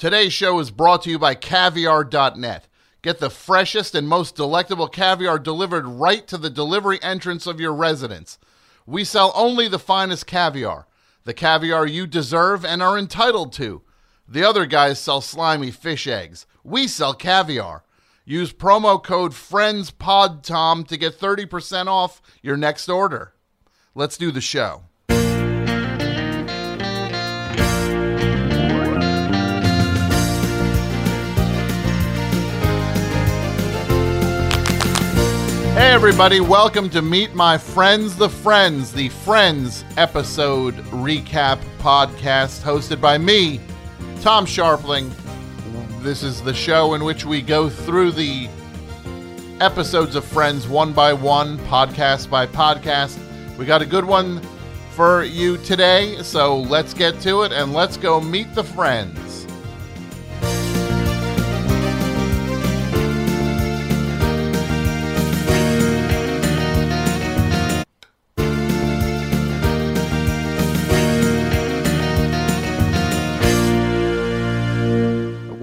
Today's show is brought to you by caviar.net. Get the freshest and most delectable caviar delivered right to the delivery entrance of your residence. We sell only the finest caviar, the caviar you deserve and are entitled to. The other guys sell slimy fish eggs. We sell caviar. Use promo code FRIENDSPODTOM to get 30% off your next order. Let's do the show. Hey, everybody, welcome to Meet My Friends, the Friends, the Friends episode recap podcast hosted by me, Tom Scharpling. This is the show in which we go through the episodes of Friends one by one, podcast by podcast. We got a good one for you today, so let's get to it and let's go meet the friends.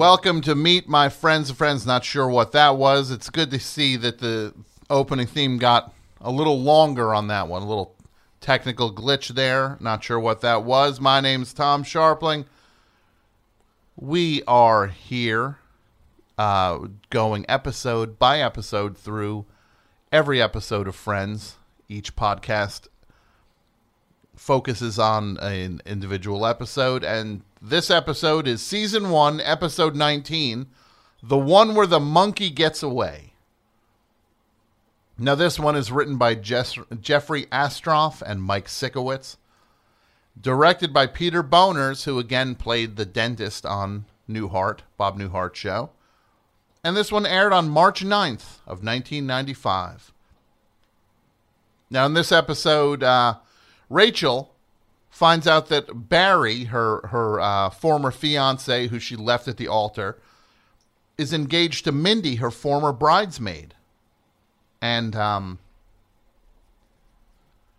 Welcome to Meet My Friends Friends. Not sure what that was. It's good to see that the opening theme got a little longer on that one. A little technical glitch there. Not sure what that was. My name's Tom Scharpling. We are here uh, going episode by episode through every episode of Friends. Each podcast focuses on an individual episode, and this episode is season one, episode 19, the one where the monkey gets away. Now, this one is written by Jess- Jeffrey Astroff and Mike Sikowitz, directed by Peter Bonerz, who again played the dentist on Newhart, Bob Newhart show. And this one aired on March 9th of 1995. Now, in this episode, uh, Rachel finds out that Barry, her her uh, former fiance, who she left at the altar, is engaged to Mindy, her former bridesmaid, and um,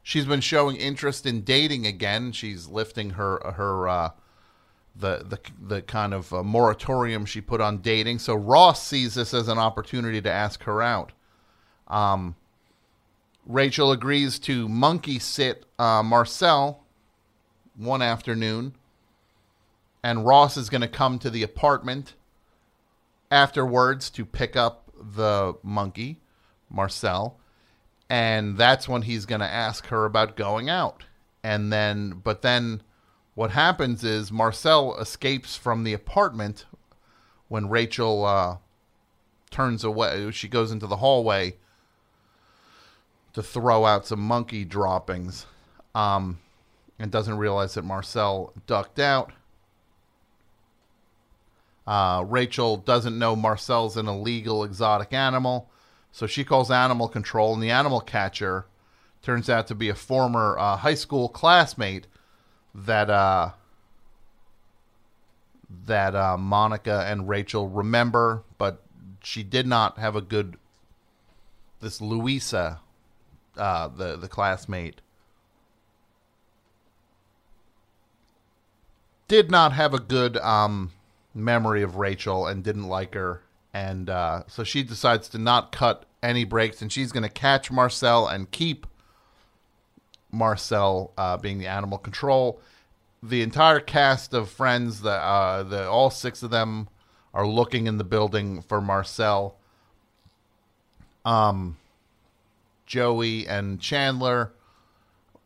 she's been showing interest in dating again. She's lifting her her uh, the the the kind of uh, moratorium she put on dating. So Ross sees this as an opportunity to ask her out. Um, Rachel agrees to monkey sit uh, Marcel one afternoon, and Ross is going to come to the apartment afterwards to pick up the monkey, Marcel, and that's when he's going to ask her about going out. And then, but then what happens is Marcel escapes from the apartment when Rachel uh, turns away. She goes into the hallway to throw out some monkey droppings. Um, and doesn't realize that Marcel ducked out. Uh, Rachel doesn't know Marcel's an illegal exotic animal, so she calls animal control, and the animal catcher turns out to be a former uh, high school classmate that uh, that uh, Monica and Rachel remember, but she did not have a good. This Louisa, uh, the the classmate, did not have a good um, memory of Rachel and didn't like her, and uh, so she decides to not cut any breaks, and she's going to catch Marcel and keep Marcel uh, being the animal control. The entire cast of friends, the uh, the all six of them are looking in the building for Marcel. Um, Joey and Chandler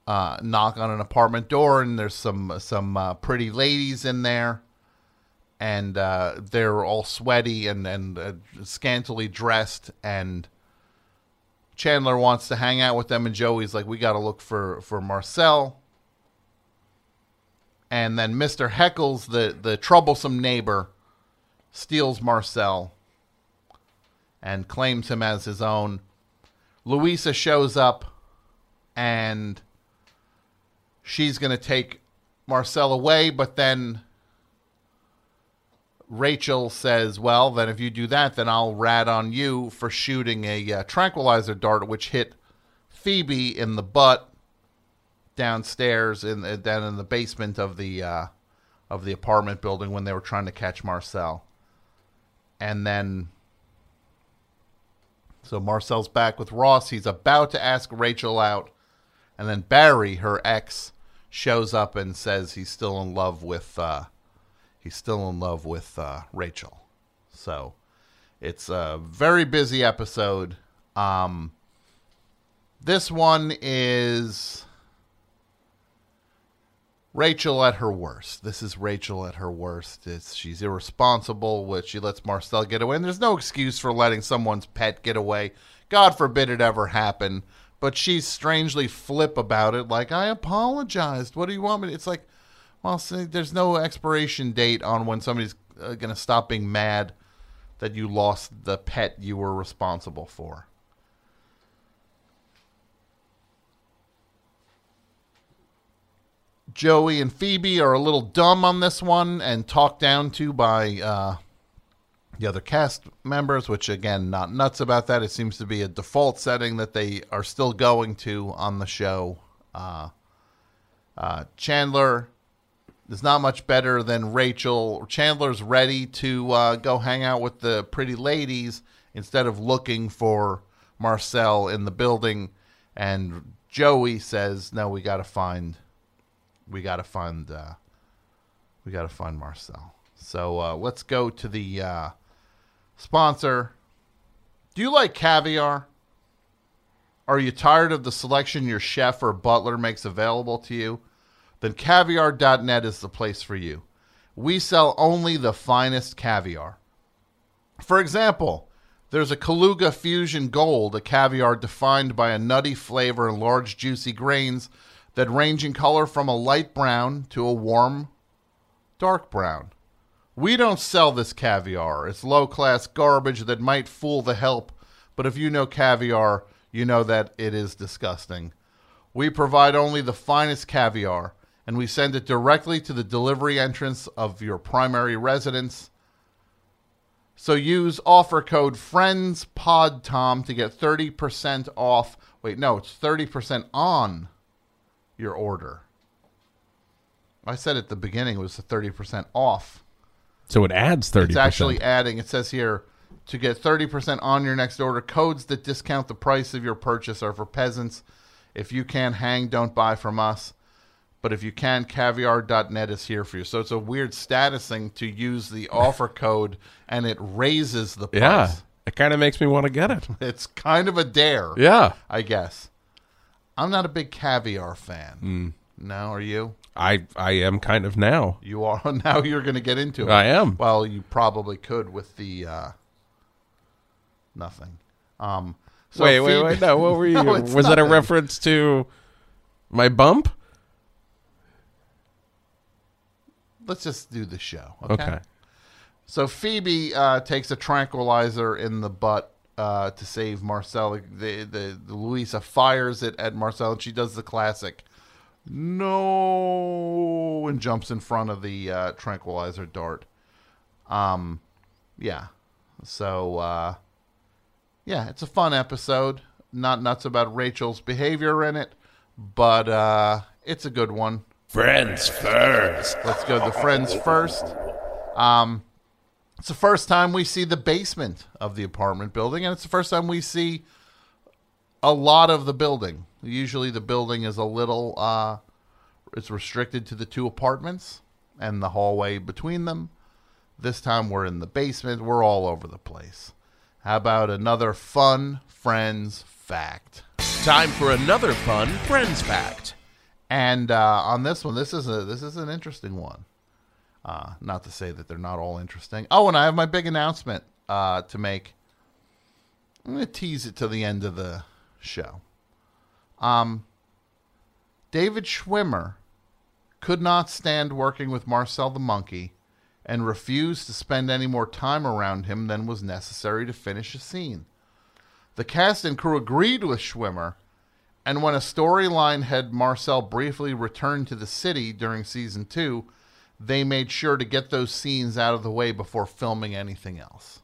uh, knock on an apartment door, and there's some some uh, pretty ladies in there, and uh, they're all sweaty and and uh, scantily dressed, and Chandler wants to hang out with them, and Joey's like, "We got to look for for Marcel." And then Mr. Heckles, the the troublesome neighbor, steals Marcel and claims him as his own. Louisa shows up and she's going to take Marcel away, but then Rachel says, "Well, then if you do that, then I'll rat on you for shooting a uh, tranquilizer dart, which hit Phoebe in the butt downstairs in the, down in the basement of the uh, of the apartment building when they were trying to catch Marcel. And then so Marcel's back with Ross. He's about to ask Rachel out. And then Barry, her ex, shows up and says he's still in love with uh, he's still in love with uh, Rachel. So it's a very busy episode. Um, this one is Rachel at her worst. This is Rachel at her worst. It's she's irresponsible, which she lets Marcel get away. And there's no excuse for letting someone's pet get away. God forbid it ever happen. But she's strangely flip about it, like I apologized. What do you want me? To? It's like, well, see, there's no expiration date on when somebody's uh, going to stop being mad that you lost the pet you were responsible for. Joey and Phoebe are a little dumb on this one and talked down to by uh, the other cast members, which again, not nuts about that. It seems to be a default setting that they are still going to on the show. Uh, uh, Chandler is not much better than Rachel. Chandler's ready to uh, go hang out with the pretty ladies instead of looking for Marcel in the building. And Joey says, "No, we got to find we got to find uh, we got to find Marcel. So uh, let's go to the uh, sponsor. Do you like caviar? Are you tired of the selection your chef or butler makes available to you? Then caviar.net is the place for you. We sell only the finest caviar. For example, there's a Kaluga Fusion Gold, a caviar defined by a nutty flavor and large juicy grains that range in color from a light brown to a warm dark brown. We don't sell this caviar. It's low class garbage that might fool the help, but if you know caviar, you know that it is disgusting. We provide only the finest caviar, and we send it directly to the delivery entrance of your primary residence. So use offer code FRIENDSPODTOM to get 30% off. Wait, no, it's 30% on your order. I said at the beginning it was a 30% off. So it adds 30%. It's actually adding, it says here, to get 30% on your next order. Codes that discount the price of your purchase are for peasants. If you can't hang, don't buy from us. But if you can, caviar.net is here for you. So it's a weird status thing to use the offer code and it raises the price. Yeah. It kind of makes me want to get it. It's kind of a dare. Yeah. I guess. I'm not a big caviar fan. Mm. No, are you? I I am kind of now. You are now. You're going to get into it. I am. Well, you probably could with the uh, nothing. Um, so wait, wait, wait. No, what were you? No, Was that a reference to my bump? Let's just do the show. Okay. Okay. So Phoebe uh, takes a tranquilizer in the butt uh, to save Marcel. The, the, the Louisa fires it at Marcel, and she does the classic "no" and jumps in front of the uh, tranquilizer dart. Um, yeah. So uh, yeah, it's a fun episode. Not nuts about Rachel's behavior in it, but uh, it's a good one. Friends first. Let's go to friends first. Um, it's the first time we see the basement of the apartment building, and it's the first time we see a lot of the building. Usually, the building is a little uh, it's restricted to the two apartments and the hallway between them. This time, we're in the basement. We're all over the place. How about another fun friends fact? Time for another fun Friends fact. And uh, on this one, this is a this is an interesting one. Uh, not to say that they're not all interesting. Oh, and I have my big announcement uh, to make. I'm going to tease it to the end of the show. Um, David Schwimmer could not stand working with Marcel the monkey and refused to spend any more time around him than was necessary to finish a scene. The cast and crew agreed with Schwimmer and when a storyline had Marcel briefly returned to the city during season two, they made sure to get those scenes out of the way before filming anything else.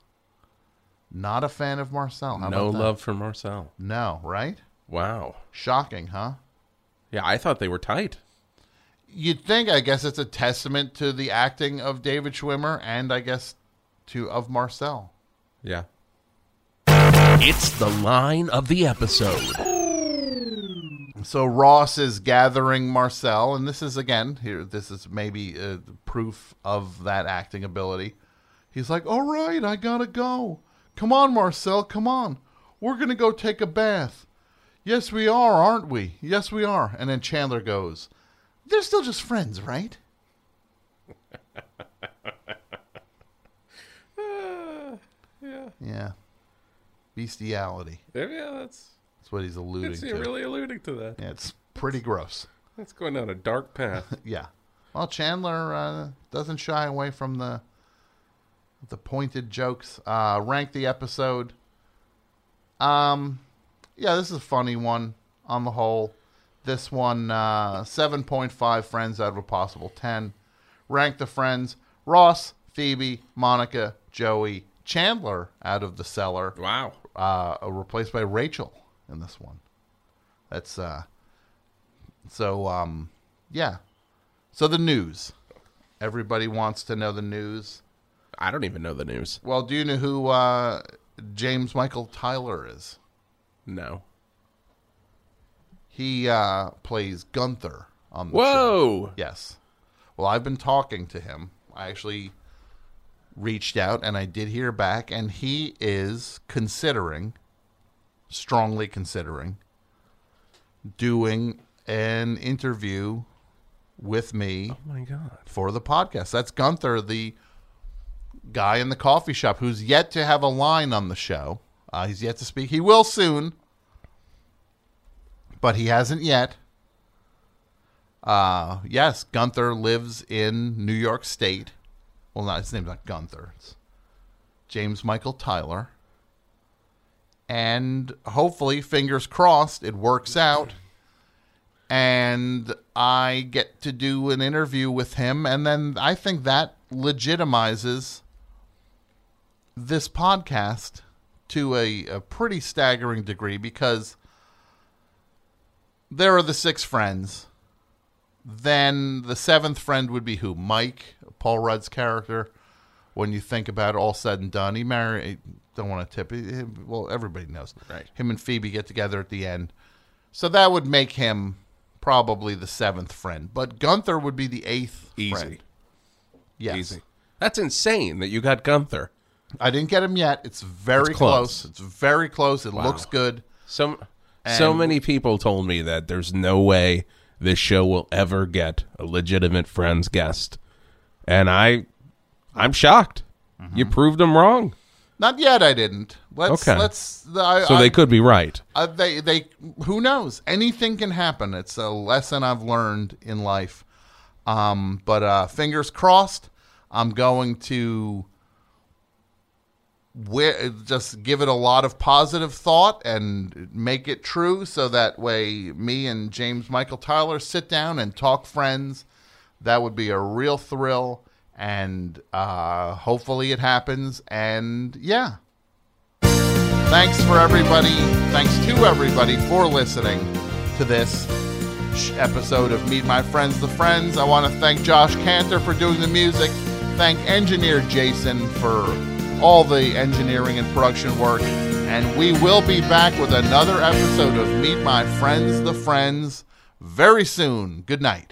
Not a fan of Marcel. How no love for Marcel. No, right? Wow. Shocking, huh? Yeah, I thought they were tight. you'd think, I guess, it's a testament to the acting of David Schwimmer and I guess to of Marcel. Yeah. It's the line of the episode. So Ross is gathering Marcel, and this is again here. This is maybe uh, proof of that acting ability. He's like, "All right, I gotta go. Come on, Marcel, come on. We're gonna go take a bath. Yes, we are, aren't we? Yes, we are." And then Chandler goes, "They're still just friends, right?" Yeah. Yeah. Bestiality. Yeah, that's That's what he's alluding that's to. really alluding to that. yeah, it's pretty gross. That's going down a dark path. Yeah. Well, Chandler uh, doesn't shy away from the the pointed jokes. Uh, rank the episode. Um, yeah, this is a funny one on the whole. This one, uh, seven point five friends out of a possible ten. Rank the friends: Ross, Phoebe, Monica, Joey, Chandler out of the cellar. wow. Uh, replaced by Rachel in this one. That's uh. So um, yeah. So the news. Everybody wants to know the news. I don't even know the news. Well, do you know who uh, James Michael Tyler is? No. He uh, plays Gunther on the show. Whoa. Yes. Well, I've been talking to him. I actually reached out and I did hear back, and he is considering, strongly considering, doing an interview with me Oh my god. for the podcast. That's Gunther, the guy in the coffee shop who's yet to have a line on the show. Uh, he's yet to speak. He will soon, but he hasn't yet. Uh, yes, Gunther lives in New York State. Well, not his name's not Gunther. It's James Michael Tyler. And hopefully, fingers crossed, it works out and I get to do an interview with him, and then I think that legitimizes this podcast to a, a pretty staggering degree because there are the six friends. Then the seventh friend would be who? Mike, Paul Rudd's character. When you think about it, all said and done, he married. Don't want to tip. he- Well, everybody knows. Right. Him and Phoebe get together at the end, so that would make him probably the seventh friend. But Gunther would be the eighth Easy. friend. Yes. Easy. That's insane that you got Gunther. I didn't get him yet. It's very It's close. close. It's very close. It looks good. So so many people told me that there's no way this show will ever get a legitimate friends guest. And I I'm shocked. You Mm-hmm. proved them wrong. Not yet. I didn't. Let's Okay. let's. I, So I, they could be right. Uh, they they who knows? Anything can happen. It's a lesson I've learned in life. Um, but uh, fingers crossed. I'm going to just give it a lot of positive thought and make it true, so that way me and James Michael Tyler sit down and talk friends. That would be a real thrill, and uh, hopefully it happens. And yeah. Thanks for everybody. Thanks to everybody for listening to this episode of Meet My Friends, the Friends. I want to thank Josh Cantor for doing the music. Thank engineer Jason for all the engineering and production work. And we will be back with another episode of Meet My Friends, the Friends very soon. Good night.